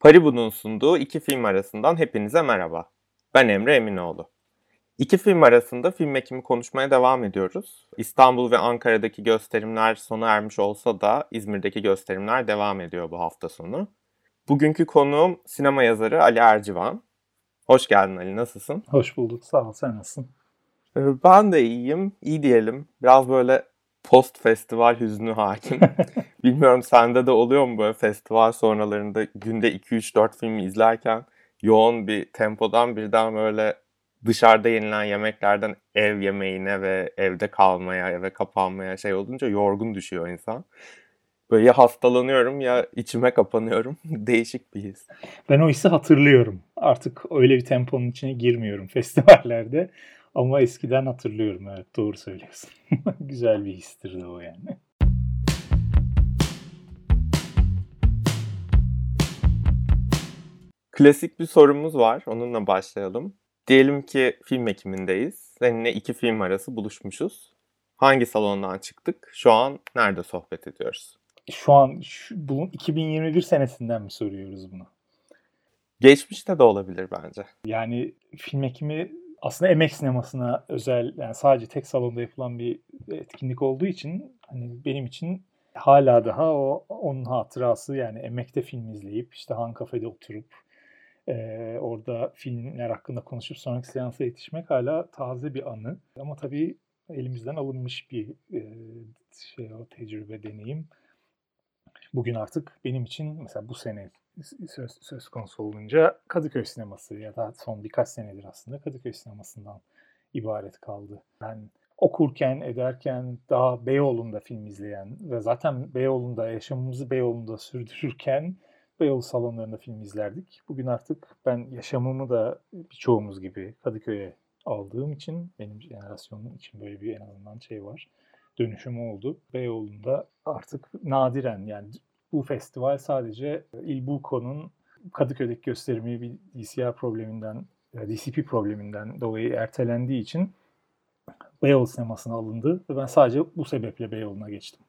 Paribu'nun sunduğu iki film arasından hepinize merhaba. Ben Emre Eminoğlu. İki film arasında film ekimi konuşmaya devam ediyoruz. İstanbul ve Ankara'daki gösterimler sona ermiş olsa da İzmir'deki gösterimler devam ediyor bu hafta sonu. Bugünkü konuğum sinema yazarı Ali Ercivan. Hoş geldin Ali, nasılsın? Hoş bulduk, sağ ol. Sen nasılsın? Ee, ben de iyiyim, iyi diyelim. Biraz böyle post festival hüznü hakim. Bilmiyorum sende de oluyor mu böyle festival sonralarında günde 2-3-4 filmi izlerken yoğun bir tempodan birden böyle dışarıda yenilen yemeklerden ev yemeğine ve evde kalmaya, eve kapanmaya şey olunca yorgun düşüyor insan. Böyle ya hastalanıyorum ya içime kapanıyorum. Değişik bir his. Ben o hissi hatırlıyorum. Artık öyle bir temponun içine girmiyorum festivallerde. Ama eskiden hatırlıyorum evet doğru söylüyorsun. Güzel bir histir de o yani. Klasik bir sorumuz var. Onunla başlayalım. Diyelim ki film ekimindeyiz. Seninle iki film arası buluşmuşuz. Hangi salondan çıktık? Şu an nerede sohbet ediyoruz? Şu an şu, bunun 2021 senesinden mi soruyoruz bunu? Geçmişte de olabilir bence. Yani film ekimi aslında emek sinemasına özel yani sadece tek salonda yapılan bir etkinlik olduğu için hani benim için hala daha o onun hatırası yani emekte film izleyip işte Han kafede oturup e, orada filmler hakkında konuşup sonraki seansa yetişmek hala taze bir anı. Ama tabii elimizden alınmış bir e, şey o tecrübe deneyim. Bugün artık benim için mesela bu sene söz, söz konusu olunca Kadıköy sineması ya da son birkaç senedir aslında Kadıköy sinemasından ibaret kaldı. Ben okurken, ederken daha Beyoğlu'nda film izleyen ve zaten Beyoğlu'nda yaşamımızı Beyoğlu'nda sürdürürken Beyoğlu salonlarında film izlerdik. Bugün artık ben yaşamımı da birçoğumuz gibi Kadıköy'e aldığım için benim jenerasyonum için böyle bir en azından şey var. Dönüşüm oldu. Beyoğlu'nda artık nadiren yani bu festival sadece İlbuko'nun Kadıköy'deki gösterimi bir DCR probleminden, DCP probleminden dolayı ertelendiği için Beyoğlu sinemasına alındı ve ben sadece bu sebeple Beyoğlu'na geçtim.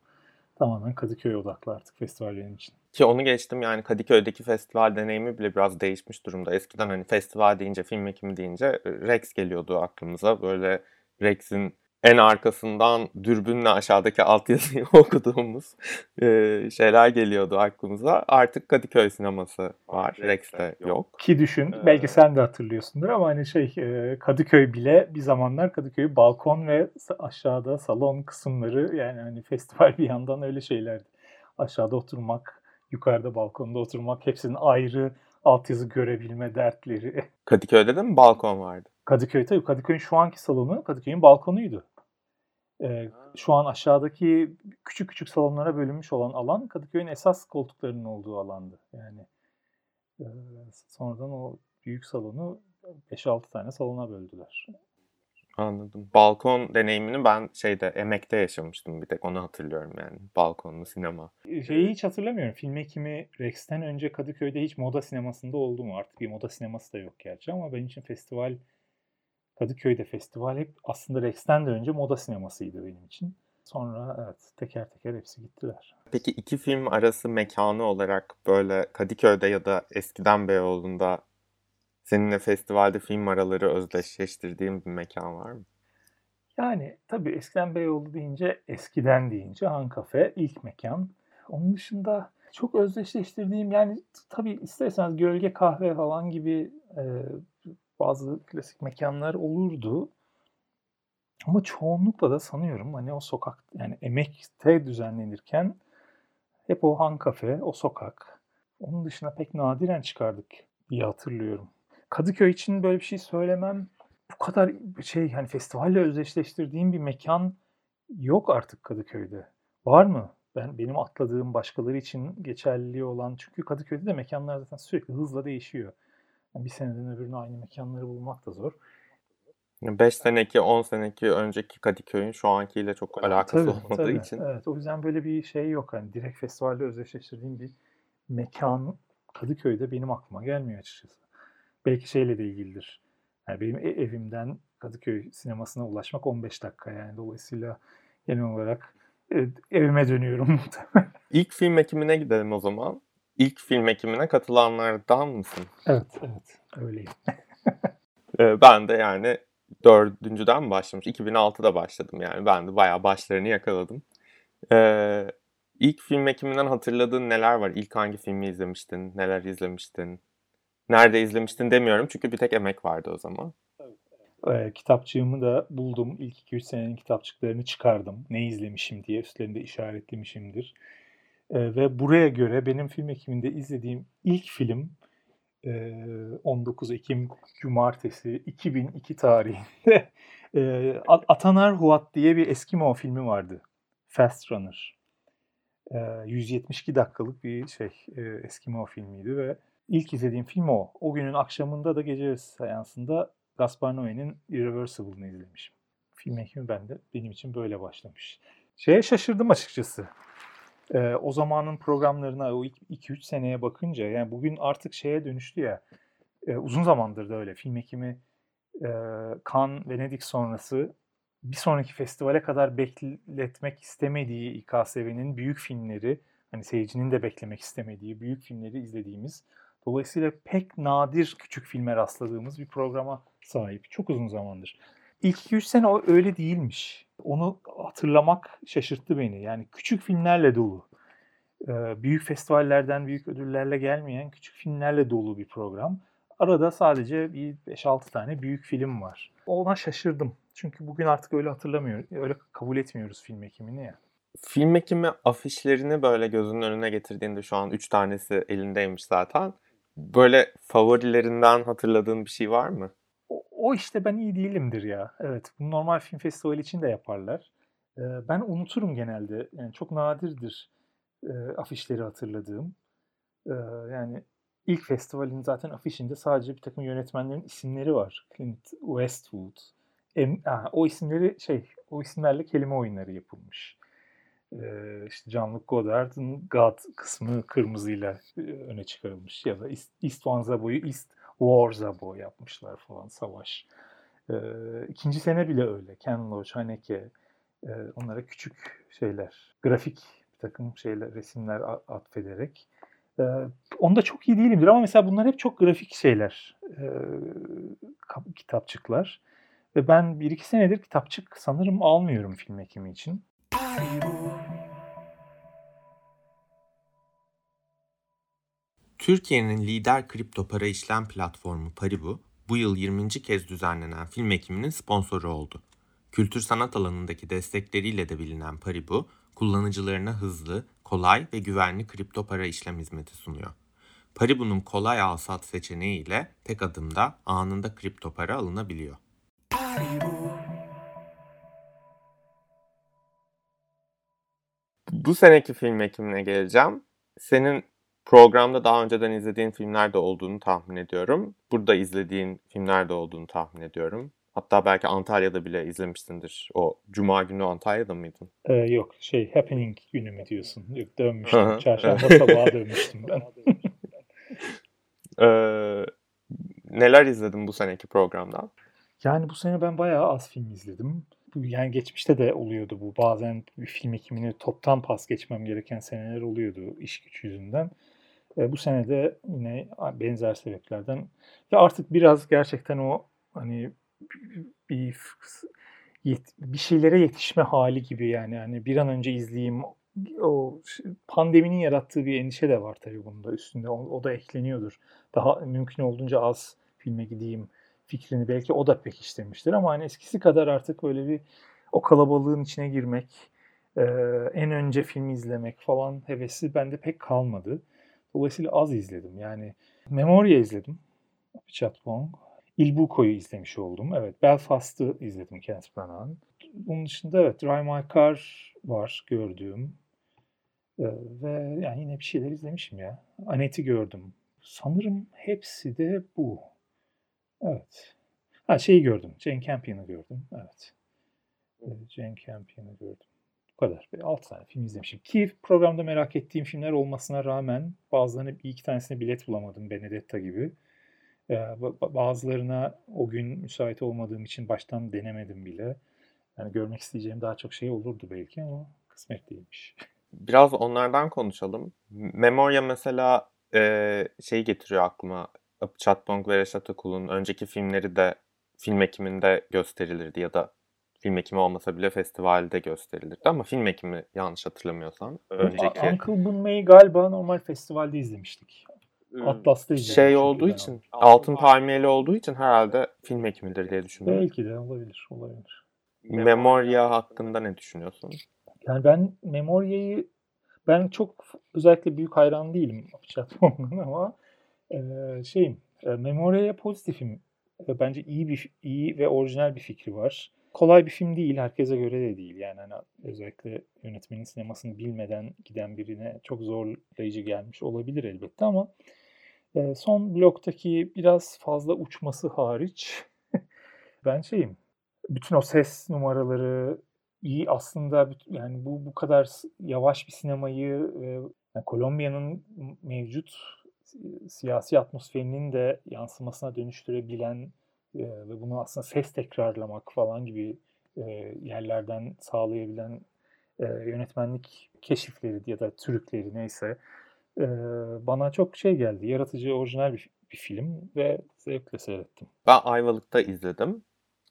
Tamamen Kadıköy odaklı artık festival benim için. Ki onu geçtim yani Kadıköy'deki festival deneyimi bile biraz değişmiş durumda. Eskiden hani festival deyince, film ekimi deyince Rex geliyordu aklımıza. Böyle Rex'in en arkasından dürbünle aşağıdaki altyazıyı okuduğumuz e, şeyler geliyordu aklımıza. Artık Kadıköy sineması var. Rex'te yok. Ki düşün, belki sen de hatırlıyorsundur ama hani şey Kadıköy bile bir zamanlar Kadıköy balkon ve aşağıda salon kısımları yani hani festival bir yandan öyle şeylerdi. Aşağıda oturmak, yukarıda balkonda oturmak hepsinin ayrı altyazı görebilme dertleri. Kadıköy'de de mi balkon vardı? Kadıköy tabii Kadıköy'ün şu anki salonu Kadıköy'ün balkonuydu. Ee, şu an aşağıdaki küçük küçük salonlara bölünmüş olan alan Kadıköy'ün esas koltuklarının olduğu alandı. Yani e, sonradan o büyük salonu 5-6 tane salona böldüler. Anladım. Balkon deneyimini ben şeyde emekte yaşamıştım bir tek onu hatırlıyorum yani. Balkonlu sinema. Şeyi hiç hatırlamıyorum. Film ekimi Rex'ten önce Kadıköy'de hiç moda sinemasında oldu mu? Artık bir moda sineması da yok gerçi ama benim için festival Kadıköy'de festival hep aslında Rex'ten de önce moda sinemasıydı benim için. Sonra evet teker teker hepsi gittiler. Peki iki film arası mekanı olarak böyle Kadıköy'de ya da eskiden Beyoğlu'nda seninle festivalde film araları özdeşleştirdiğin bir mekan var mı? Yani tabii eskiden Beyoğlu deyince, eskiden deyince Han Kafe ilk mekan. Onun dışında çok özdeşleştirdiğim yani tabii isterseniz gölge kahve falan gibi e, bazı klasik mekanlar olurdu. Ama çoğunlukla da sanıyorum hani o sokak yani emekte düzenlenirken hep o han kafe, o sokak. Onun dışında pek nadiren çıkardık diye hatırlıyorum. Kadıköy için böyle bir şey söylemem. Bu kadar şey hani festivalle özdeşleştirdiğim bir mekan yok artık Kadıköy'de. Var mı? Ben benim atladığım başkaları için geçerli olan çünkü Kadıköy'de de mekanlar zaten sürekli hızla değişiyor. Yani bir seneden öbürüne aynı mekanları bulmak da zor. 5 seneki, 10 seneki önceki Kadıköy'ün şu ankiyle çok alakası tabii, olmadığı tabii. için. Evet, o yüzden böyle bir şey yok. Hani direkt festivalle özdeşleştirdiğim bir mekan Kadıköy'de benim aklıma gelmiyor açıkçası. Belki şeyle de ilgilidir. Yani benim e, evimden Kadıköy sinemasına ulaşmak 15 dakika yani. Dolayısıyla genel olarak evime dönüyorum İlk film ekimine gidelim o zaman. İlk film ekimine katılanlardan mısın? Evet, evet. Öyleyim. Ee, ben de yani dördüncüden mi başlamış? 2006'da başladım yani. Ben de bayağı başlarını yakaladım. Ee, ilk film ekiminden hatırladığın neler var? İlk hangi filmi izlemiştin? Neler izlemiştin? Nerede izlemiştin demiyorum çünkü bir tek emek vardı o zaman. E, kitapçığımı da buldum. İlk 2-3 senenin kitapçıklarını çıkardım. Ne izlemişim diye üstlerinde işaretlemişimdir. E, ve buraya göre benim film ekiminde izlediğim ilk film e, 19 Ekim Cumartesi 2002 tarihinde e, Atanar Huat diye bir Eskimo filmi vardı. Fast Runner. E, 172 dakikalık bir şey e, Eskimo filmiydi ve ilk izlediğim film o. O günün akşamında da gece seansında Gaspar Noé'nin Irreversible'ını izlemişim. Film ekimi ben de benim için böyle başlamış. Şeye şaşırdım açıkçası. Ee, o zamanın programlarına o 2-3 seneye bakınca yani bugün artık şeye dönüştü ya e, uzun zamandır da öyle film ekimi e, Cannes, Venedik sonrası bir sonraki festivale kadar bekletmek istemediği İKSV'nin büyük filmleri hani seyircinin de beklemek istemediği büyük filmleri izlediğimiz dolayısıyla pek nadir küçük filme rastladığımız bir programa sahip. Çok uzun zamandır. İlk 2-3 sene öyle değilmiş. Onu hatırlamak şaşırttı beni. Yani küçük filmlerle dolu. Büyük festivallerden, büyük ödüllerle gelmeyen küçük filmlerle dolu bir program. Arada sadece bir 5-6 tane büyük film var. Ona şaşırdım. Çünkü bugün artık öyle hatırlamıyoruz. Öyle kabul etmiyoruz film ekimini ya. Film ekimi afişlerini böyle gözünün önüne getirdiğinde şu an 3 tanesi elindeymiş zaten. Böyle favorilerinden hatırladığın bir şey var mı? O işte ben iyi değilimdir ya. Evet, bu normal film festivali için de yaparlar. Ben unuturum genelde. Yani çok nadirdir afişleri hatırladığım. Yani ilk festivalin zaten afişinde sadece bir takım yönetmenlerin isimleri var. Clint Westwood. O isimleri şey, o isimlerle kelime oyunları yapılmış. Ee, işte Godard'ın God kısmı kırmızıyla öne çıkarılmış ya da One Zabo'yu East War Zabo yapmışlar falan savaş. Ee, ikinci sene bile öyle. Ken Loach, Haneke e, onlara küçük şeyler, grafik bir takım şeyler, resimler atfederek. Ee, onda çok iyi değilimdir ama mesela bunlar hep çok grafik şeyler, e, kitapçıklar. Ve ben bir iki senedir kitapçık sanırım almıyorum film ekimi için. Türkiye'nin lider kripto para işlem platformu Paribu, bu yıl 20. kez düzenlenen film ekiminin sponsoru oldu. Kültür sanat alanındaki destekleriyle de bilinen Paribu, kullanıcılarına hızlı, kolay ve güvenli kripto para işlem hizmeti sunuyor. Paribu'nun kolay al-sat seçeneği ile tek adımda anında kripto para alınabiliyor. Paribu. Bu seneki film ekimine geleceğim. Senin Programda daha önceden izlediğin filmler de olduğunu tahmin ediyorum. Burada izlediğin filmler de olduğunu tahmin ediyorum. Hatta belki Antalya'da bile izlemişsindir. O Cuma günü Antalya'da mıydın? Ee, yok şey Happening günü mü diyorsun? Yok dönmüştüm. Çarşamba sabahı dönmüştüm ben. ee, neler izledin bu seneki programdan? Yani bu sene ben bayağı az film izledim. Yani geçmişte de oluyordu bu. Bazen bir film ekimini toptan pas geçmem gereken seneler oluyordu iş güç yüzünden. E, bu sene de yine benzer sebeplerden ve artık biraz gerçekten o hani bir bir şeylere yetişme hali gibi yani hani bir an önce izleyeyim o pandeminin yarattığı bir endişe de var tabii bunda üstünde o, o da ekleniyordur. Daha mümkün olduğunca az filme gideyim fikrini belki o da pekiştirmiştir ama hani eskisi kadar artık böyle bir o kalabalığın içine girmek, e, en önce film izlemek falan hevesi bende pek kalmadı. Dolayısıyla az izledim. Yani Memoria izledim. Chatbong. Il Buco'yu izlemiş oldum. Evet Belfast'ı izledim Kenneth Branagh'ın. Bunun dışında evet Drive My Car var gördüğüm. Ee, ve yani yine bir şeyler izlemişim ya. Anet'i gördüm. Sanırım hepsi de bu. Evet. Ha şeyi gördüm. Jane Campion'ı gördüm. Evet. Jane Campion'ı gördüm kadar. Bir 6 tane film izlemişim. Ki programda merak ettiğim filmler olmasına rağmen bazılarına bir iki tanesine bilet bulamadım. Benedetta gibi. Ee, bazılarına o gün müsait olmadığım için baştan denemedim bile. Yani görmek isteyeceğim daha çok şey olurdu belki ama kısmet değilmiş. Biraz onlardan konuşalım. Memoria mesela e, şey getiriyor aklıma. Chatbong ve Reşat Okul'un önceki filmleri de film ekiminde gösterilirdi ya da film ekimi olmasa bile festivalde gösterilirdi ama film ekimi yanlış hatırlamıyorsam önceki. Uncle Bunmay'i galiba normal festivalde izlemiştik. Atlas'ta izlemiştik. Şey olduğu için, altın palmiyeli olduğu için herhalde film ekimidir diye düşünüyorum. Belki de olabilir, olabilir. Memoria hakkında ne düşünüyorsun? Yani ben Memoria'yı ben çok özellikle büyük hayran değilim Chatbong'un ama e, şeyim e, Memoria'ya pozitifim. E, bence iyi bir iyi ve orijinal bir fikri var. Kolay bir film değil, herkese göre de değil. Yani hani özellikle yönetmenin sinemasını bilmeden giden birine çok zorlayıcı gelmiş olabilir elbette ama e, son bloktaki biraz fazla uçması hariç ben şeyim bütün o ses numaraları iyi aslında yani bu bu kadar yavaş bir sinemayı e, yani Kolombiya'nın mevcut siyasi atmosferinin de yansımasına dönüştürebilen e, ve bunu aslında ses tekrarlamak falan gibi e, yerlerden sağlayabilen e, yönetmenlik keşifleri ya da türkleri neyse e, bana çok şey geldi. Yaratıcı, orijinal bir, bir film ve zevkle seyrettim. Ben Ayvalık'ta izledim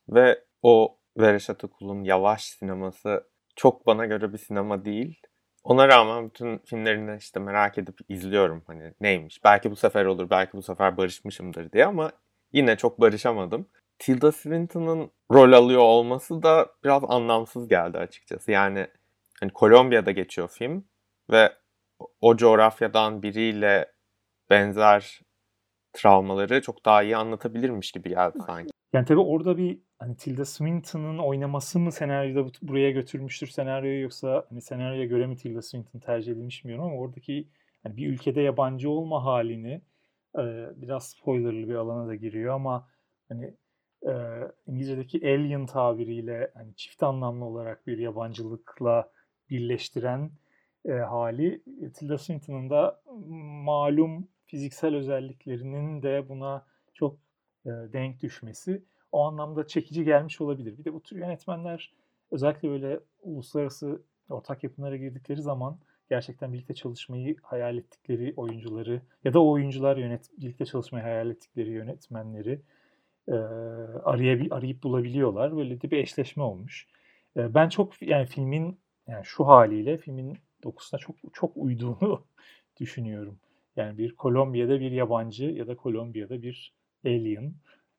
ve o Vereşat Okul'un yavaş sineması çok bana göre bir sinema değil. Ona rağmen bütün filmlerini işte merak edip izliyorum hani neymiş. Belki bu sefer olur, belki bu sefer barışmışımdır diye ama yine çok barışamadım. Tilda Swinton'ın rol alıyor olması da biraz anlamsız geldi açıkçası. Yani hani Kolombiya'da geçiyor film ve o coğrafyadan biriyle benzer travmaları çok daha iyi anlatabilirmiş gibi geldi sanki. Yani tabii orada bir hani Tilda Swinton'ın oynaması mı senaryoda buraya götürmüştür senaryoyu yoksa hani senaryoya göre mi Tilda Swinton tercih edilmiş bilmiyorum ama oradaki hani bir ülkede yabancı olma halini e, biraz spoilerlı bir alana da giriyor ama hani e, İngilizce'deki alien tabiriyle hani çift anlamlı olarak bir yabancılıkla birleştiren e, hali Tilda Swinton'ın da malum fiziksel özelliklerinin de buna çok e, denk düşmesi o anlamda çekici gelmiş olabilir. Bir de bu tür yönetmenler özellikle böyle uluslararası ortak yapımlara girdikleri zaman gerçekten birlikte çalışmayı hayal ettikleri oyuncuları ya da o oyuncular yönet birlikte çalışmayı hayal ettikleri yönetmenleri e, arayıp, arayıp bulabiliyorlar. Böyle de bir eşleşme olmuş. E, ben çok yani filmin yani şu haliyle filmin dokusuna çok çok uyduğunu düşünüyorum. Yani bir Kolombiya'da bir yabancı ya da Kolombiya'da bir alien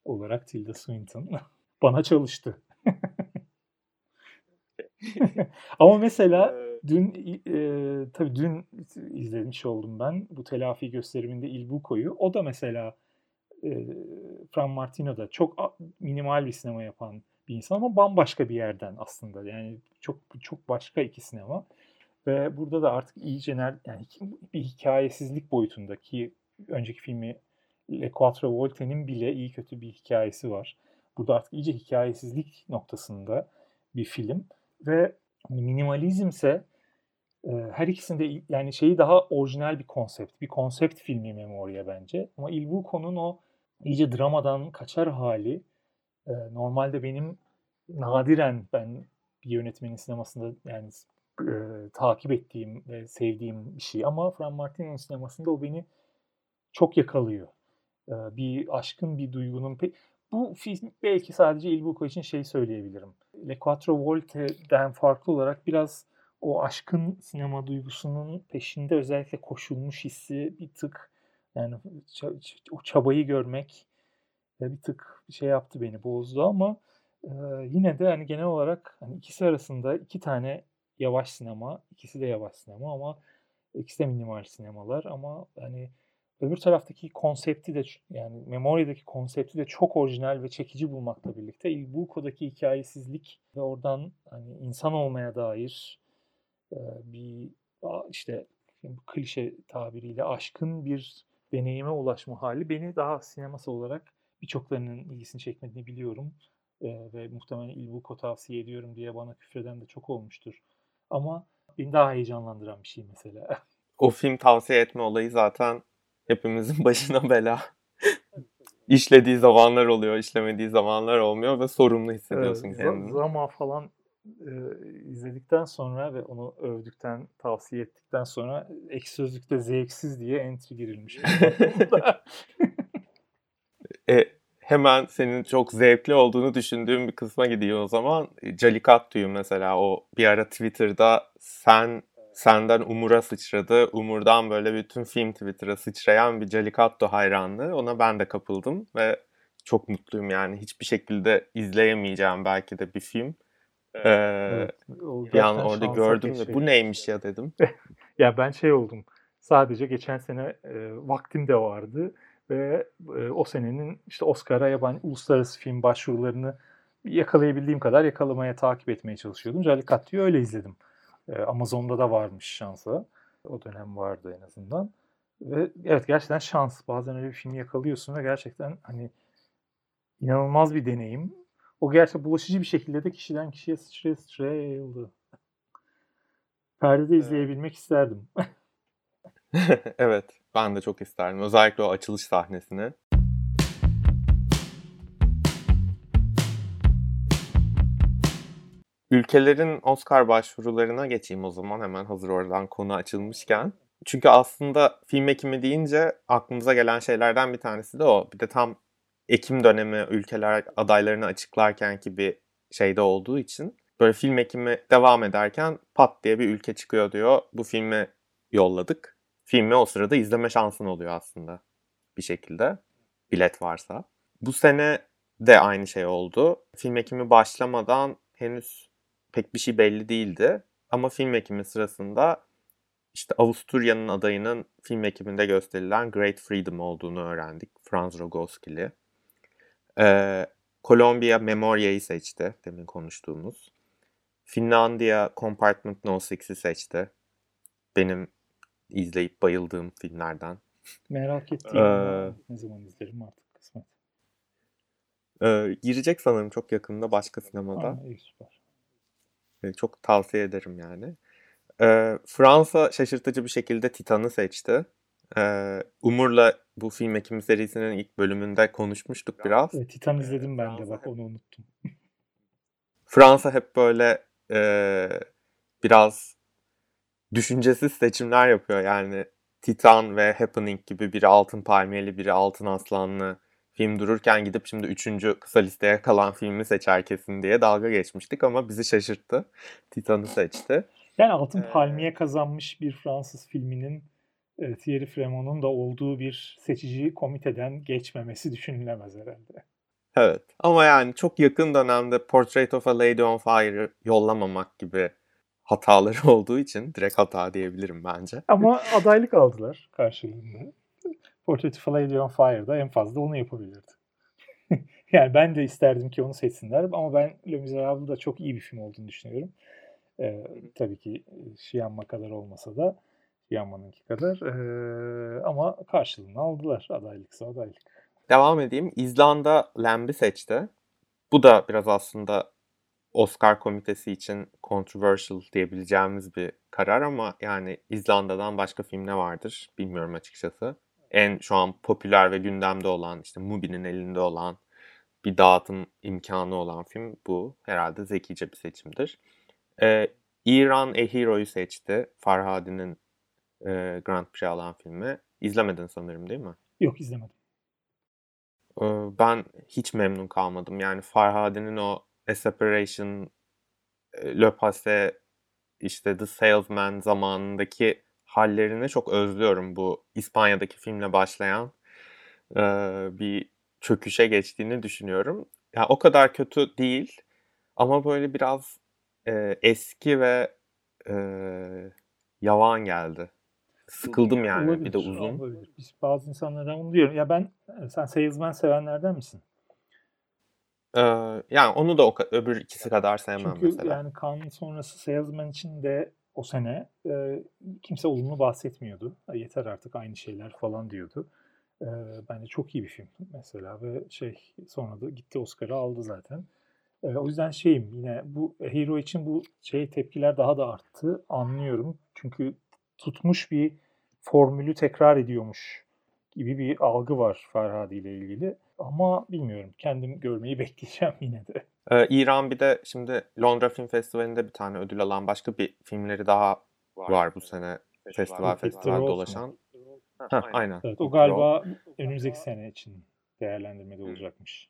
olarak Tilda Swinton bana çalıştı. Ama mesela dün e, tabii dün izlemiş oldum ben bu telafi gösteriminde Il Buco'yu. O da mesela e, Fran Martino da çok minimal bir sinema yapan bir insan ama bambaşka bir yerden aslında. Yani çok çok başka iki sinema. Ve burada da artık iyice yani bir hikayesizlik boyutundaki önceki filmi Le Quattro Volte'nin bile iyi kötü bir hikayesi var. Burada artık iyice hikayesizlik noktasında bir film ve minimalizmse e, her ikisinde yani şeyi daha orijinal bir konsept. Bir konsept filmi Memoria bence. Ama Il Buco'nun o iyice dramadan kaçar hali e, normalde benim nadiren ben bir yönetmenin sinemasında yani e, takip ettiğim ve sevdiğim bir şey. Ama Fran Martino'nun sinemasında o beni çok yakalıyor bir aşkın bir duygunun bu film belki sadece Il Buco için şey söyleyebilirim. Le Quattro Volte'den farklı olarak biraz o aşkın sinema duygusunun peşinde özellikle koşulmuş hissi bir tık yani o çabayı görmek bir tık şey yaptı beni bozdu ama yine de hani genel olarak hani ikisi arasında iki tane yavaş sinema, ikisi de yavaş sinema ama ikisi de minimal sinemalar ama hani öbür taraftaki konsepti de yani Memoria'daki konsepti de çok orijinal ve çekici bulmakla birlikte Il Buco'daki hikayesizlik ve oradan hani insan olmaya dair e, bir işte klişe tabiriyle aşkın bir deneyime ulaşma hali beni daha sineması olarak birçoklarının ilgisini çekmediğini biliyorum. E, ve muhtemelen Il Buco tavsiye ediyorum diye bana küfreden de çok olmuştur. Ama beni daha heyecanlandıran bir şey mesela. O film tavsiye etme olayı zaten hepimizin başına bela. İşlediği zamanlar oluyor, işlemediği zamanlar olmuyor ve sorumlu hissediyorsun evet, kendini. Zama falan e, izledikten sonra ve onu övdükten, tavsiye ettikten sonra ek sözlükte zevksiz diye entry girilmiş. e, hemen senin çok zevkli olduğunu düşündüğüm bir kısma gidiyor o zaman. Calikattu'yu mesela o bir ara Twitter'da sen senden Umur'a sıçradı. Umur'dan böyle bütün film Twitter'a sıçrayan bir Calicatto hayranlığı. Ona ben de kapıldım ve çok mutluyum yani. Hiçbir şekilde izleyemeyeceğim belki de bir film. Ee, evet, bir an orada gördüm ve bu neymiş ya dedim. ya ben şey oldum. Sadece geçen sene e, vaktim de vardı ve e, o senenin işte Oscar'a yabancı uluslararası film başvurularını yakalayabildiğim kadar yakalamaya takip etmeye çalışıyordum. Calicatto'yu öyle izledim. E, Amazon'da da varmış şansa. O dönem vardı en azından. Ve evet gerçekten şans. Bazen öyle bir film yakalıyorsun ve gerçekten hani inanılmaz bir deneyim. O gerçekten bulaşıcı bir şekilde de kişiden kişiye sıçraya sıçraya yayıldı. Perdede izleyebilmek isterdim. evet, ben de çok isterdim. Özellikle o açılış sahnesini. Ülkelerin Oscar başvurularına geçeyim o zaman hemen hazır oradan konu açılmışken. Çünkü aslında film ekimi deyince aklımıza gelen şeylerden bir tanesi de o. Bir de tam Ekim dönemi ülkeler adaylarını açıklarken ki bir şeyde olduğu için böyle film ekimi devam ederken pat diye bir ülke çıkıyor diyor. Bu filmi yolladık. Filmi o sırada izleme şansın oluyor aslında bir şekilde. Bilet varsa. Bu sene de aynı şey oldu. Film ekimi başlamadan henüz pek bir şey belli değildi. Ama film ekimi sırasında işte Avusturya'nın adayının film ekiminde gösterilen Great Freedom olduğunu öğrendik. Franz Rogowski'li. Ee, Kolombiya Memoria'yı seçti. Demin konuştuğumuz. Finlandiya Compartment No. 6'i seçti. Benim izleyip bayıldığım filmlerden. Merak ettiğim ee, ne zaman izlerim artık kısmet. E, girecek sanırım çok yakında başka sinemada. Aa, iyi, süper. E, çok tavsiye ederim yani. E, Fransa şaşırtıcı bir şekilde Titan'ı seçti. Ee, Umur'la bu film ekimi serisinin ilk bölümünde konuşmuştuk biraz. Evet, Titan izledim ben de bak onu unuttum. Fransa hep böyle e, biraz düşüncesiz seçimler yapıyor. Yani Titan ve Happening gibi biri altın palmiyeli biri altın aslanlı film dururken gidip şimdi üçüncü kısa listeye kalan filmi seçer kesin diye dalga geçmiştik ama bizi şaşırttı. Titan'ı seçti. Yani altın ee... palmiye kazanmış bir Fransız filminin e, Thierry Fremont'un da olduğu bir seçici komiteden geçmemesi düşünülemez herhalde. Evet ama yani çok yakın dönemde Portrait of a Lady on Fire'ı yollamamak gibi hataları olduğu için direkt hata diyebilirim bence. Ama adaylık aldılar karşılığında. Portrait of a Lady on Fire'da en fazla onu yapabilirdi. yani ben de isterdim ki onu seçsinler ama ben Le Miserable'da çok iyi bir film olduğunu düşünüyorum. Ee, tabii ki Şiyanma kadar olmasa da Yaman'ınki kadar. Ee, ama karşılığını aldılar adaylıksa adaylık. Devam edeyim. İzlanda Lamb'i seçti. Bu da biraz aslında Oscar komitesi için controversial diyebileceğimiz bir karar ama yani İzlanda'dan başka film ne vardır bilmiyorum açıkçası. En şu an popüler ve gündemde olan işte Mubi'nin elinde olan bir dağıtım imkanı olan film bu. Herhalde zekice bir seçimdir. Ee, İran A Hero'yu seçti. Farhadi'nin e, Grand Prix alan filmi. İzlemedin sanırım değil mi? Yok izlemedim. E, ben hiç memnun kalmadım. Yani Farhadi'nin o A Separation, e, Le Passé, işte The Salesman zamanındaki hallerini çok özlüyorum bu İspanya'daki filmle başlayan e, bir çöküşe geçtiğini düşünüyorum. Ya yani o kadar kötü değil ama böyle biraz e, eski ve e, yavan geldi. Sıkıldım yani olabilir, bir de uzun. Olabilir. Biz bazı insanlardan bunu diyorum. Ya ben sen Salesman sevenlerden misin? Ee, yani onu da o öbür ikisi kadar sevmem Çünkü mesela. yani Cannes sonrası Salesman için de o sene e, kimse olumlu bahsetmiyordu. Yeter artık aynı şeyler falan diyordu. E, bence çok iyi bir film mesela ve şey sonra da gitti Oscar'ı aldı zaten. E, o yüzden şeyim yine bu Hero için bu şey tepkiler daha da arttı. Anlıyorum. Çünkü tutmuş bir formülü tekrar ediyormuş gibi bir algı var Ferhadi ile ilgili. Ama bilmiyorum. Kendim görmeyi bekleyeceğim yine de. Ee, İran bir de şimdi Londra Film Festivali'nde bir tane ödül alan başka bir filmleri daha var bu sene festival festival dolaşan. Ha, aynen. Evet, o galiba önümüzdeki sene için değerlendirmede olacakmış.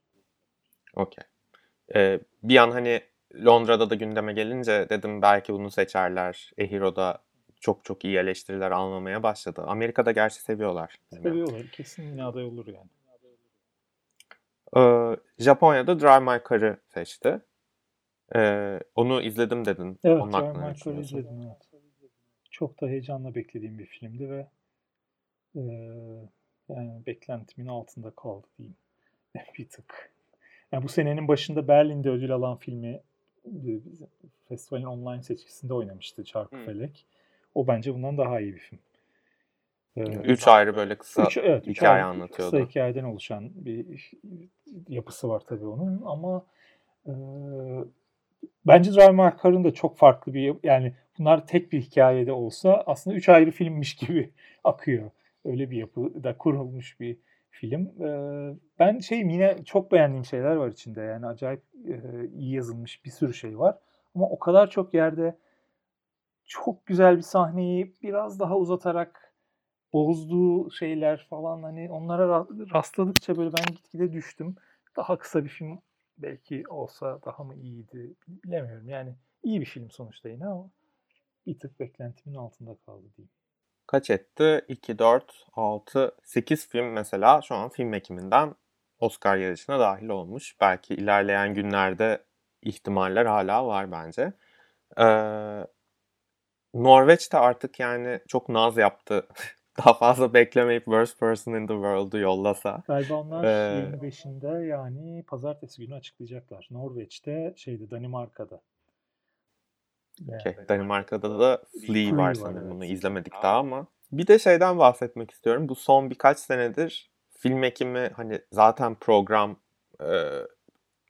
Okey. Ee, bir an hani Londra'da da gündeme gelince dedim belki bunu seçerler. Ehiro'da çok çok iyi eleştiriler almamaya başladı. Amerika'da gerçi seviyorlar. Seviyorlar. Kesin yine aday olur yani. Ee, Japonya'da Drive My Car'ı seçti. Ee, onu izledim dedin. Evet, Onun Drive My Car'ı izledim. Evet. Çok da heyecanla beklediğim bir filmdi ve e, yani beklentimin altında kaldı diyeyim. bir tık. Yani bu senenin başında Berlin'de ödül alan filmi festivalin online seçkisinde oynamıştı Çarkıfelek. Hmm. O bence bundan daha iyi bir film. Ee, üç ayrı böyle kısa üç, evet, hikaye ayrı, anlatıyordu. Kısa hikayeden oluşan bir yapısı var tabii onun ama e, bence Drive My Car'ın da çok farklı bir yani bunlar tek bir hikayede olsa aslında üç ayrı filmmiş gibi akıyor. Öyle bir yapıda kurulmuş bir film. Ee, ben şey yine çok beğendiğim şeyler var içinde. Yani acayip e, iyi yazılmış bir sürü şey var. Ama o kadar çok yerde çok güzel bir sahneyi biraz daha uzatarak bozduğu şeyler falan hani onlara rastladıkça böyle ben gitgide düştüm. Daha kısa bir film belki olsa daha mı iyiydi bilemiyorum. Yani iyi bir film sonuçta yine ama bir tık beklentimin altında kaldı diyeyim. Kaç etti? 2, 4, 6, 8 film mesela şu an film ekiminden Oscar yarışına dahil olmuş. Belki ilerleyen günlerde ihtimaller hala var bence. Ee, Norveç artık yani çok naz yaptı. Daha fazla beklemeyip Worst Person in the World'u yollasa. Galiba onlar ee, 25'inde yani pazartesi günü açıklayacaklar. Norveç'te şeyde Danimarka'da. Okay. Danimarka'da da Flea var sanırım. Bunu izlemedik daha ama. Bir de şeyden bahsetmek istiyorum. Bu son birkaç senedir film ekimi hani zaten program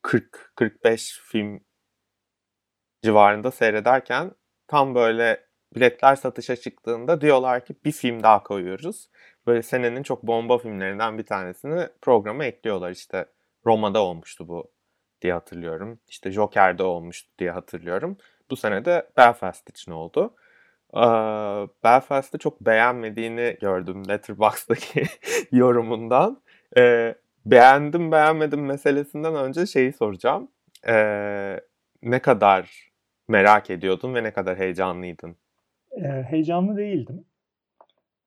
40-45 film civarında seyrederken tam böyle biletler satışa çıktığında diyorlar ki bir film daha koyuyoruz. Böyle senenin çok bomba filmlerinden bir tanesini programa ekliyorlar. İşte Roma'da olmuştu bu diye hatırlıyorum. İşte Joker'de olmuştu diye hatırlıyorum. Bu sene de Belfast için oldu. Ee, Belfast'ı çok beğenmediğini gördüm Letterboxd'daki yorumundan. Ee, beğendim beğenmedim meselesinden önce şeyi soracağım. Ee, ne kadar merak ediyordun ve ne kadar heyecanlıydın? Ee, heyecanlı değildim.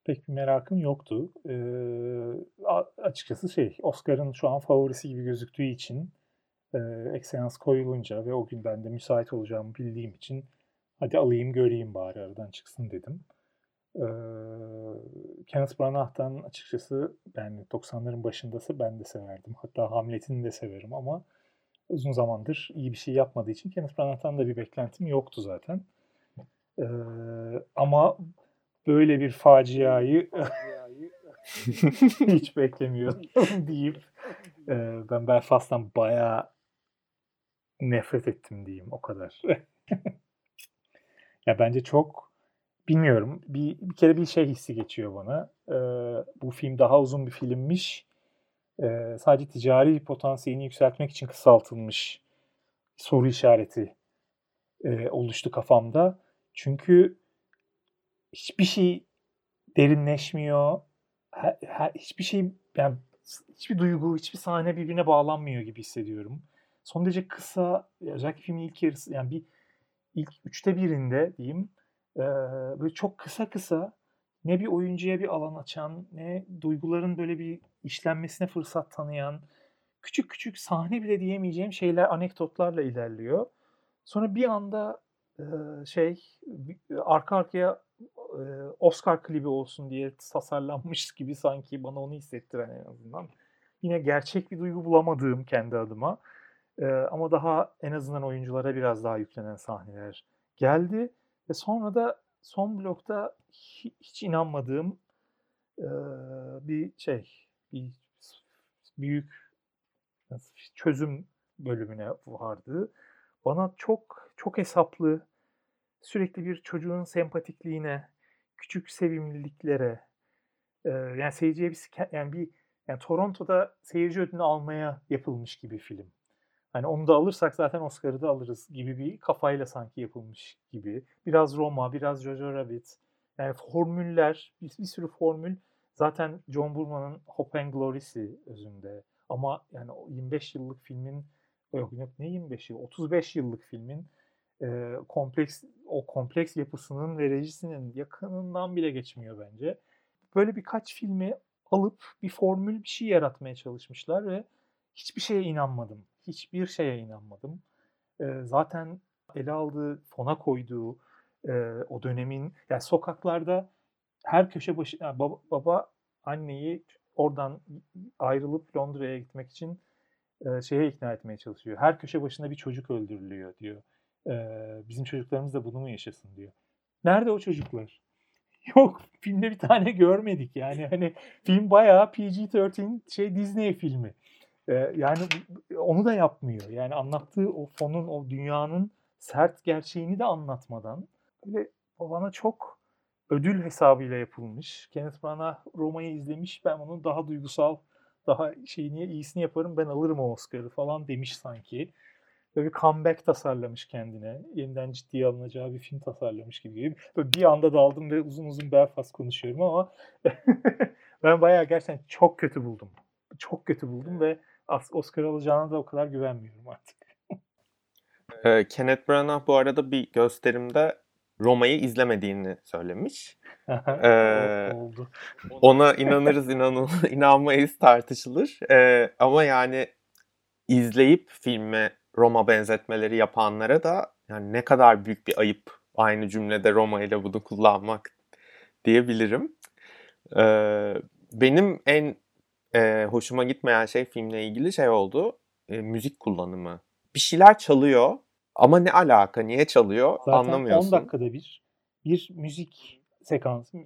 Pek bir merakım yoktu. Ee, açıkçası şey, Oscar'ın şu an favorisi gibi gözüktüğü için e, ekseans koyulunca ve o gün ben de müsait olacağımı bildiğim için hadi alayım göreyim bari aradan çıksın dedim. Ee, Kenneth Branaght'tan açıkçası yani 90'ların başındası ben de severdim. Hatta Hamlet'ini de severim ama uzun zamandır iyi bir şey yapmadığı için Kenneth Branagh'tan da bir beklentim yoktu zaten. Ee, ama böyle bir faciayı hiç beklemiyordum deyip e, ben Belfast'tan bayağı nefret ettim diyeyim o kadar. ya bence çok bilmiyorum. Bir, bir kere bir şey hissi geçiyor bana. Ee, bu film daha uzun bir filmmiş. Ee, sadece ticari potansiyelini yükseltmek için kısaltılmış soru işareti e, oluştu kafamda. Çünkü hiçbir şey derinleşmiyor. Her, her, hiçbir şey yani hiçbir duygu, hiçbir sahne birbirine bağlanmıyor gibi hissediyorum. Son derece kısa, özellikle filmin ilk yarısı yani bir ilk üçte birinde diyeyim e, böyle çok kısa kısa ne bir oyuncuya bir alan açan ne duyguların böyle bir işlenmesine fırsat tanıyan küçük küçük sahne bile diyemeyeceğim şeyler anekdotlarla ilerliyor. Sonra bir anda şey arka arkaya Oscar klibi olsun diye tasarlanmış gibi sanki bana onu hissettiren en azından. Yine gerçek bir duygu bulamadığım kendi adıma. Ama daha en azından oyunculara biraz daha yüklenen sahneler geldi. Ve sonra da son blokta hiç inanmadığım bir şey, bir büyük çözüm bölümüne vardı. Bana çok çok hesaplı, sürekli bir çocuğun sempatikliğine, küçük sevimliliklere, yani seyirciye bir yani bir yani Toronto'da seyirci ödülünü almaya yapılmış gibi film. Hani onu da alırsak zaten Oscar'ı da alırız gibi bir kafayla sanki yapılmış gibi. Biraz Roma, biraz Jojo Rabbit. Yani formüller, bir, bir sürü formül zaten John Burman'ın Hope and Glory'si özünde. Ama yani 25 yıllık filmin yok ne 25 yıl 35 yıllık filmin e, kompleks o kompleks yapısının ve rejisinin yakınından bile geçmiyor bence. Böyle birkaç filmi alıp bir formül bir şey yaratmaya çalışmışlar ve hiçbir şeye inanmadım. Hiçbir şeye inanmadım. E, zaten ele aldığı, fona koyduğu e, o dönemin yani sokaklarda her köşe başı yani baba, baba anneyi oradan ayrılıp Londra'ya gitmek için e, şeye ikna etmeye çalışıyor. Her köşe başında bir çocuk öldürülüyor diyor. Bizim çocuklarımız da bunu mu yaşasın diyor. Nerede o çocuklar? Yok filmde bir tane görmedik yani hani film bayağı PG-13 şey Disney filmi. Yani onu da yapmıyor. Yani anlattığı o fonun, o dünyanın sert gerçeğini de anlatmadan böyle bana çok ödül hesabıyla yapılmış. Kenneth Branagh Roma'yı izlemiş. Ben onun daha duygusal, daha şeyini iyisini yaparım. Ben alırım o Oscar'ı falan demiş sanki. Böyle bir comeback tasarlamış kendine. Yeniden ciddiye alınacağı bir film tasarlamış gibi. Böyle bir anda daldım ve uzun uzun Belfast konuşuyorum ama ben bayağı gerçekten çok kötü buldum. Çok kötü buldum ve Oscar alacağına da o kadar güvenmiyorum artık. Kenneth Branagh bu arada bir gösterimde Roma'yı izlemediğini söylemiş. ee, Oldu. Ona inanırız inanıl inanmayız tartışılır. Ee, ama yani izleyip filme Roma benzetmeleri yapanlara da yani ne kadar büyük bir ayıp aynı cümlede Roma ile bunu kullanmak diyebilirim. Ee, benim en e, hoşuma gitmeyen şey filmle ilgili şey oldu. E, müzik kullanımı. Bir şeyler çalıyor ama ne alaka, niye çalıyor Zaten anlamıyorsun. 10 dakikada bir bir müzik sekansı,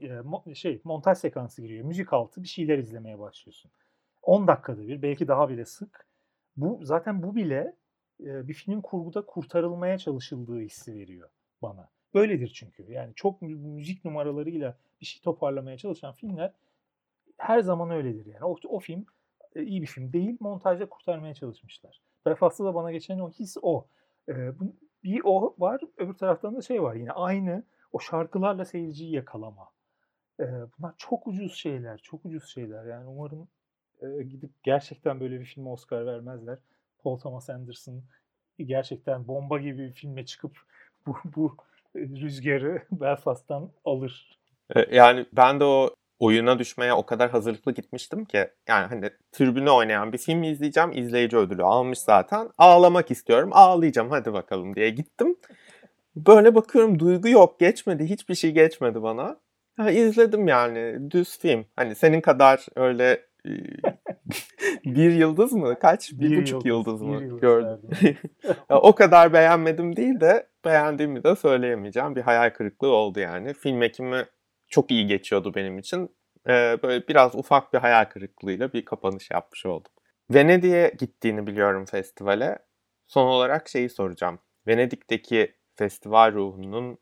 e, şey montaj sekansı giriyor. Müzik altı bir şeyler izlemeye başlıyorsun. 10 dakikada bir, belki daha bile sık. Bu zaten bu bile bir filmin kurguda kurtarılmaya çalışıldığı hissi veriyor bana. Böyledir çünkü. Yani çok müzik numaralarıyla bir şey toparlamaya çalışan filmler her zaman öyledir yani. O, o film iyi bir film değil, montajda kurtarmaya çalışmışlar. Belfast'ta da bana geçen o his o. bir o var, öbür taraftan da şey var yine aynı o şarkılarla seyirciyi yakalama. bunlar çok ucuz şeyler, çok ucuz şeyler. Yani umarım gidip gerçekten böyle bir filme Oscar vermezler. Paul Thomas Anderson gerçekten bomba gibi bir filme çıkıp bu, bu rüzgarı Belfast'tan alır. Yani ben de o oyuna düşmeye o kadar hazırlıklı gitmiştim ki yani hani tribüne oynayan bir film izleyeceğim. izleyici ödülü almış zaten. Ağlamak istiyorum. Ağlayacağım hadi bakalım diye gittim. Böyle bakıyorum duygu yok geçmedi. Hiçbir şey geçmedi bana. Ha, izledim yani düz film. Hani senin kadar öyle bir yıldız mı? Kaç? Bir, bir buçuk yıldız, yıldız mı yıldız gördüm? o kadar beğenmedim değil de beğendiğimi de söyleyemeyeceğim. Bir hayal kırıklığı oldu yani. Film ekimi çok iyi geçiyordu benim için. Ee, böyle biraz ufak bir hayal kırıklığıyla bir kapanış yapmış oldum. Venedik'e gittiğini biliyorum festivale. Son olarak şeyi soracağım. Venedik'teki festival ruhunun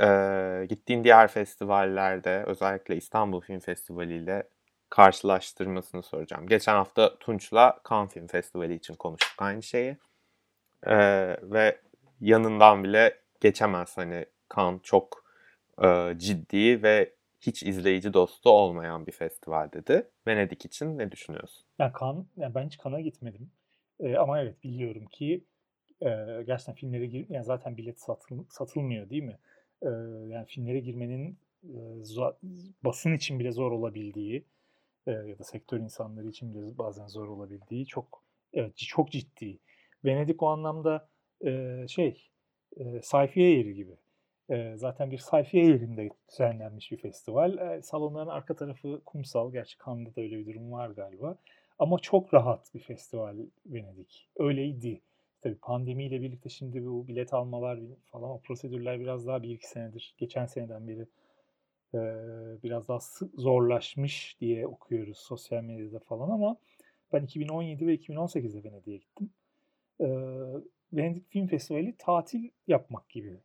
e, gittiğin diğer festivallerde özellikle İstanbul Film Festivali ile karşılaştırmasını soracağım. Geçen hafta Tunç'la Cannes Film Festivali için konuştuk aynı şeyi. Ee, ve yanından bile geçemez hani Cannes çok e, ciddi ve hiç izleyici dostu olmayan bir festival dedi. Venedik için ne düşünüyorsun? Yani Cannes, yani ben hiç Cannes'a gitmedim. Ee, ama evet biliyorum ki e, gerçekten filmlere gir, yani zaten bilet satıl, satılmıyor değil mi? Ee, yani filmlere girmenin e, zor, basın için bile zor olabildiği, e, ya da sektör insanları için bile bazen zor olabildiği çok evet çok ciddi. Venedik o anlamda e, şey e, sayfiye yeri gibi. E, zaten bir sayfiye yerinde düzenlenmiş bir festival. E, salonların arka tarafı kumsal. Gerçi Cannes'da da öyle bir durum var galiba. Ama çok rahat bir festival Venedik. Öyleydi. Tabii pandemiyle birlikte şimdi bu bilet almalar falan o prosedürler biraz daha bir iki senedir, geçen seneden beri biraz daha zorlaşmış diye okuyoruz sosyal medyada falan ama ben 2017 ve 2018'de Venedik'e gittim. Venedik Film Festivali tatil yapmak gibi.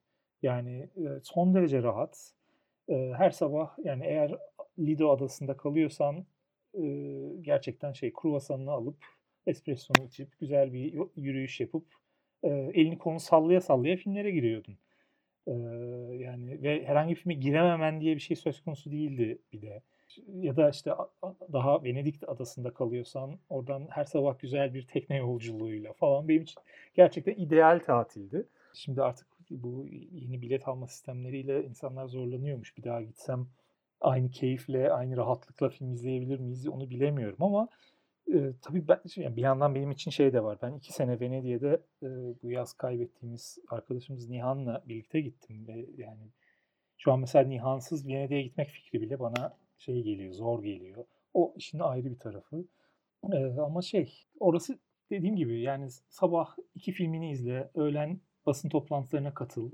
Yani son derece rahat. Her sabah yani eğer Lido adasında kalıyorsan gerçekten şey kruvasanını alıp espressonu içip güzel bir yürüyüş yapıp elini kolunu sallaya sallaya filmlere giriyordun. Yani ve herhangi bir filme girememen diye bir şey söz konusu değildi bir de. Ya da işte daha Venedik adasında kalıyorsan oradan her sabah güzel bir tekne yolculuğuyla falan benim için gerçekten ideal tatildi. Şimdi artık bu yeni bilet alma sistemleriyle insanlar zorlanıyormuş. Bir daha gitsem aynı keyifle, aynı rahatlıkla film izleyebilir miyiz onu bilemiyorum ama e, tabii ben, yani bir yandan benim için şey de var. Ben iki sene Venedik'e e, bu yaz kaybettiğimiz arkadaşımız Nihan'la birlikte gittim ve yani şu an mesela Nihan'sız Venedik'e gitmek fikri bile bana şey geliyor, zor geliyor. O işin ayrı bir tarafı. E, ama şey, orası dediğim gibi yani sabah iki filmini izle, öğlen basın toplantılarına katıl,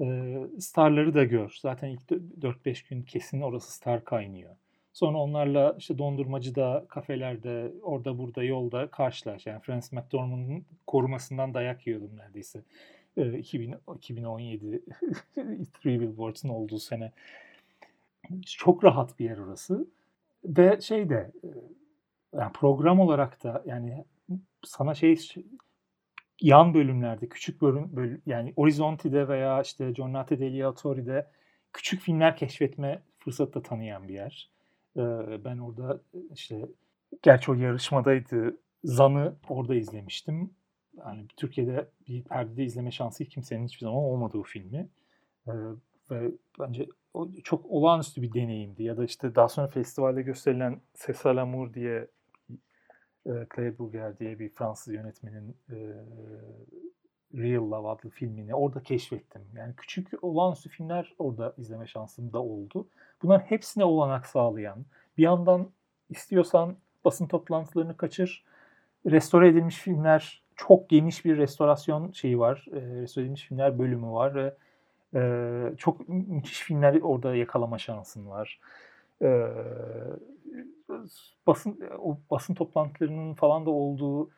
e, starları da gör. Zaten ilk 4-5 gün kesin orası star kaynıyor. Sonra onlarla işte dondurmacıda, kafelerde, orada burada yolda karşılaş. Yani Francis McDormand'ın korumasından dayak yiyordum neredeyse. E, 2000, 2017 Three Billboards'ın olduğu sene. Çok rahat bir yer orası. Ve şey de yani program olarak da yani sana şey yan bölümlerde, küçük bölüm, bölüm yani Orizzonti'de veya işte Giornate degli Autori'de küçük filmler keşfetme fırsatı da tanıyan bir yer. Ben orada işte gerçi o yarışmadaydı. Zan'ı orada izlemiştim. Yani Türkiye'de bir perdede izleme şansı kimsenin hiçbir zaman olmadığı filmi. Ee, ve bence o çok olağanüstü bir deneyimdi. Ya da işte daha sonra festivalde gösterilen César Lamour diye Claire Bouguer diye bir Fransız yönetmenin Real Love adlı filmini orada keşfettim. Yani küçük olağanüstü filmler orada izleme şansım da oldu. Bunların hepsine olanak sağlayan, bir yandan istiyorsan basın toplantılarını kaçır, restore edilmiş filmler, çok geniş bir restorasyon şeyi var, e, restore edilmiş filmler bölümü var ve e, çok müthiş filmler orada yakalama şansın var. E, basın o basın toplantılarının falan da olduğu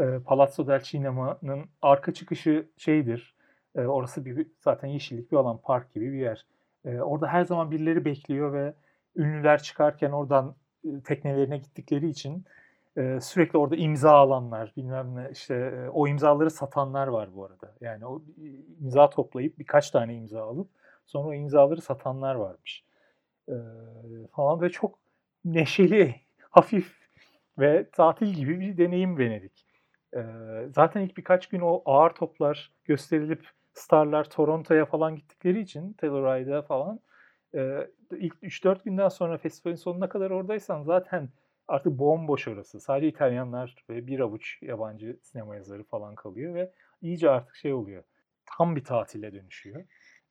e, Palazzo del Cinema'nın arka çıkışı şeydir. E, orası bir zaten yeşillik bir alan, park gibi bir yer. E, orada her zaman birileri bekliyor ve ünlüler çıkarken oradan e, teknelerine gittikleri için e, sürekli orada imza alanlar, bilmem ne işte e, o imzaları satanlar var bu arada. Yani o imza toplayıp birkaç tane imza alıp sonra o imzaları satanlar varmış. E, falan ve çok neşeli, hafif ve tatil gibi bir deneyim Venedik. Zaten ilk birkaç gün o ağır toplar gösterilip starlar Toronto'ya falan gittikleri için Telluride'a falan ilk 3-4 günden sonra festivalin sonuna kadar oradaysan zaten artık bomboş orası. Sadece İtalyanlar ve bir avuç yabancı sinema yazarı falan kalıyor ve iyice artık şey oluyor. Tam bir tatile dönüşüyor.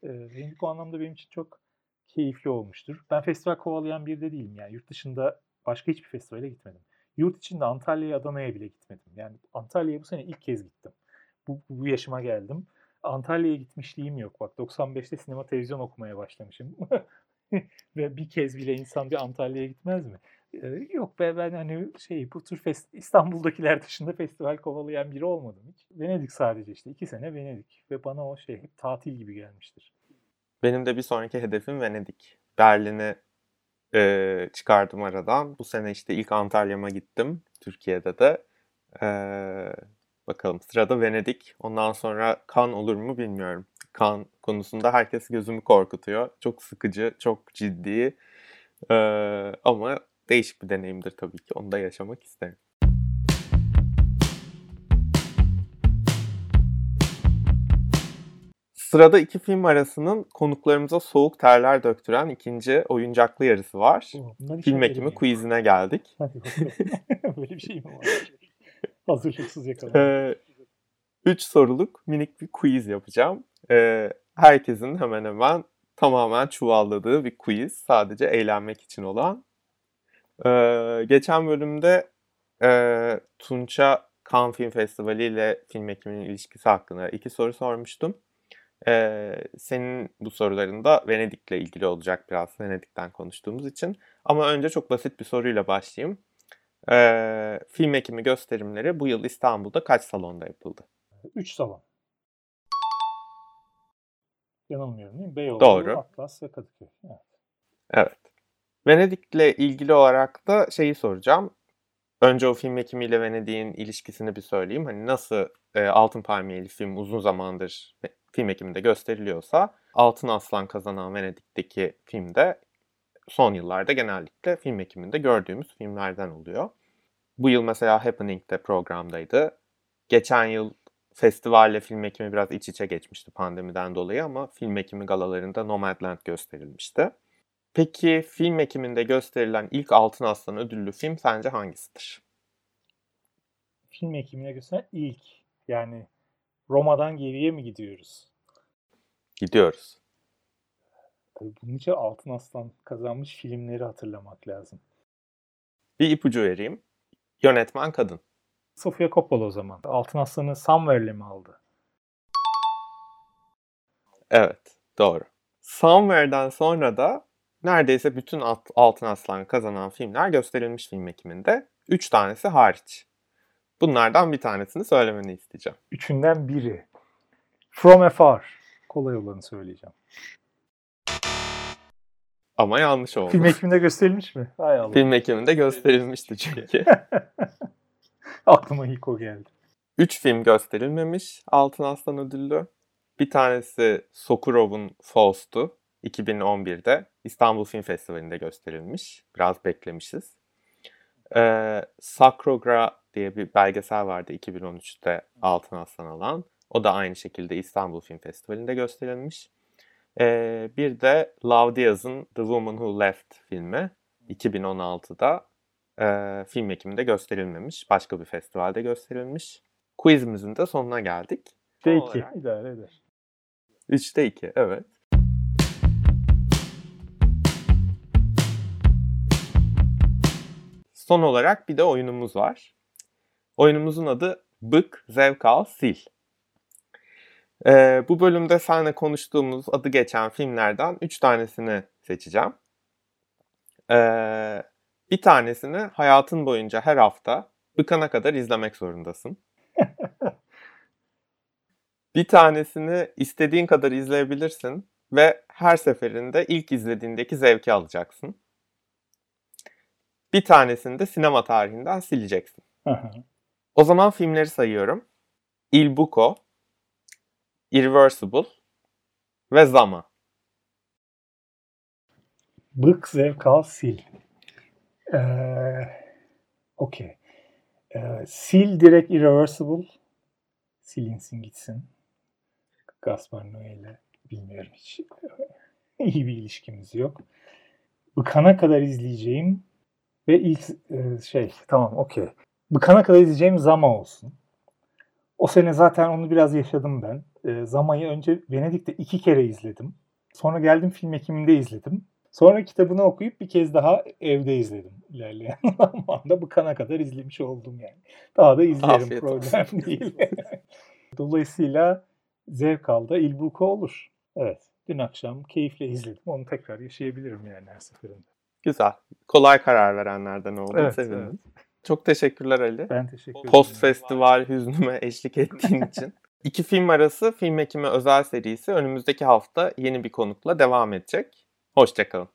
E, Venedik o anlamda benim için çok keyifli olmuştur. Ben festival kovalayan bir de değilim. Yani yurt dışında başka hiçbir festivale gitmedim. Yurt içinde Antalya'ya, Adana'ya bile gitmedim. Yani Antalya'ya bu sene ilk kez gittim. Bu, bu yaşıma geldim. Antalya'ya gitmişliğim yok. Bak 95'te sinema televizyon okumaya başlamışım. Ve bir kez bile insan bir Antalya'ya gitmez mi? Ee, yok be ben hani şey bu tür fest İstanbul'dakiler dışında festival kovalayan biri olmadım hiç. Venedik sadece işte iki sene Venedik ve bana o şey hep tatil gibi gelmiştir. Benim de bir sonraki hedefim Venedik. Berlin'i e, çıkardım aradan. Bu sene işte ilk Antalya'ma gittim. Türkiye'de de. E, bakalım sırada Venedik. Ondan sonra kan olur mu bilmiyorum. Kan konusunda herkes gözümü korkutuyor. Çok sıkıcı, çok ciddi. E, ama değişik bir deneyimdir tabii ki. Onu da yaşamak isterim. Sırada iki film arasının konuklarımıza soğuk terler döktüren ikinci oyuncaklı yarısı var. Bundan film ekimi quizine geldik. Böyle bir şey mi var? Hazırlıksız yakalandım. Ee, üç soruluk minik bir quiz yapacağım. Ee, herkesin hemen hemen tamamen çuvalladığı bir quiz. Sadece eğlenmek için olan. Ee, geçen bölümde e, Tunç'a Cannes Film Festivali ile film ekiminin ilişkisi hakkında iki soru sormuştum. Ee, senin bu soruların da Venedik'le ilgili olacak biraz Venedik'ten konuştuğumuz için. Ama önce çok basit bir soruyla başlayayım. Ee, film ekimi gösterimleri bu yıl İstanbul'da kaç salonda yapıldı? 3 salon. Yanılmıyorum değil mi? Beyoğlu, Doğru. Atlas ve Kadıköy. Evet. evet. Venedik'le ilgili olarak da şeyi soracağım. önce o film ekimiyle Venedik'in ilişkisini bir söyleyeyim. Hani nasıl e, Altın Palmiyeli film uzun zamandır film ekiminde gösteriliyorsa Altın Aslan kazanan Venedik'teki filmde son yıllarda genellikle film ekiminde gördüğümüz filmlerden oluyor. Bu yıl mesela Happening'de programdaydı. Geçen yıl festivalle film ekimi biraz iç içe geçmişti pandemiden dolayı ama film ekimi galalarında Nomadland gösterilmişti. Peki film ekiminde gösterilen ilk Altın Aslan ödüllü film sence hangisidir? Film ekimine gösterilen ilk yani Roma'dan geriye mi gidiyoruz? Gidiyoruz. Tabii bunun için Altın Aslan kazanmış filmleri hatırlamak lazım. Bir ipucu vereyim. Yönetmen kadın. Sofia Coppola o zaman. Altın Aslan'ı Somewhere'le mi aldı? Evet, doğru. Somewhere'den sonra da neredeyse bütün Altın Aslan kazanan filmler gösterilmiş film ekiminde. Üç tanesi hariç. Bunlardan bir tanesini söylemeni isteyeceğim. Üçünden biri. From Afar. Kolay olanı söyleyeceğim. Ama yanlış oldu. Film ekiminde gösterilmiş mi? Hay Allah. Film ekiminde gösterilmişti çünkü. Aklıma ilk o geldi. Üç film gösterilmemiş Altın Aslan ödüllü. Bir tanesi Sokurov'un Faust'u 2011'de İstanbul Film Festivali'nde gösterilmiş. Biraz beklemişiz. Ee, Sakrogra diye bir belgesel vardı 2013'te Altın Aslan alan. O da aynı şekilde İstanbul Film Festivali'nde gösterilmiş. Ee, bir de Love Diaz'ın The Woman Who Left filmi 2016'da e, film ekiminde gösterilmemiş. Başka bir festivalde gösterilmiş. Quizimizin de sonuna geldik. 3'te 2 idare eder. 3'te 2 evet. Son olarak bir de oyunumuz var. Oyunumuzun adı Bık, Zevk Al, Sil. Ee, bu bölümde seninle konuştuğumuz adı geçen filmlerden 3 tanesini seçeceğim. Ee, bir tanesini hayatın boyunca her hafta bıkana kadar izlemek zorundasın. bir tanesini istediğin kadar izleyebilirsin ve her seferinde ilk izlediğindeki zevki alacaksın. Bir tanesini de sinema tarihinden sileceksin. o zaman filmleri sayıyorum. Il Buco, Irreversible ve Zama. Bık, zevk al, sil. Ee, Okey. Ee, sil direkt Irreversible. Silinsin gitsin. Gaspar Noé'yle bilmiyorum hiç. iyi bir ilişkimiz yok. Bıkana kadar izleyeceğim ve ilk e, şey tamam okey. Bıkana kadar izleyeceğim Zama olsun. O sene zaten onu biraz yaşadım ben. E, Zama'yı önce Venedik'te iki kere izledim. Sonra geldim film ekiminde izledim. Sonra kitabını okuyup bir kez daha evde izledim ilerleyen zamanda. Bıkana kadar izlemiş oldum yani. Daha da izlerim Afiyet problem olsun. değil. Dolayısıyla zevk aldı. İlbuka olur. Evet. Dün akşam keyifle izledim. Onu tekrar yaşayabilirim yani her seferinde. Güzel. Kolay karar verenlerden oldu. Evet, Sevindim. Evet. Çok teşekkürler Ali. Ben teşekkür ederim. Post festival hüznüme eşlik ettiğin için. İki film arası film ekimi özel serisi önümüzdeki hafta yeni bir konukla devam edecek. Hoşçakalın.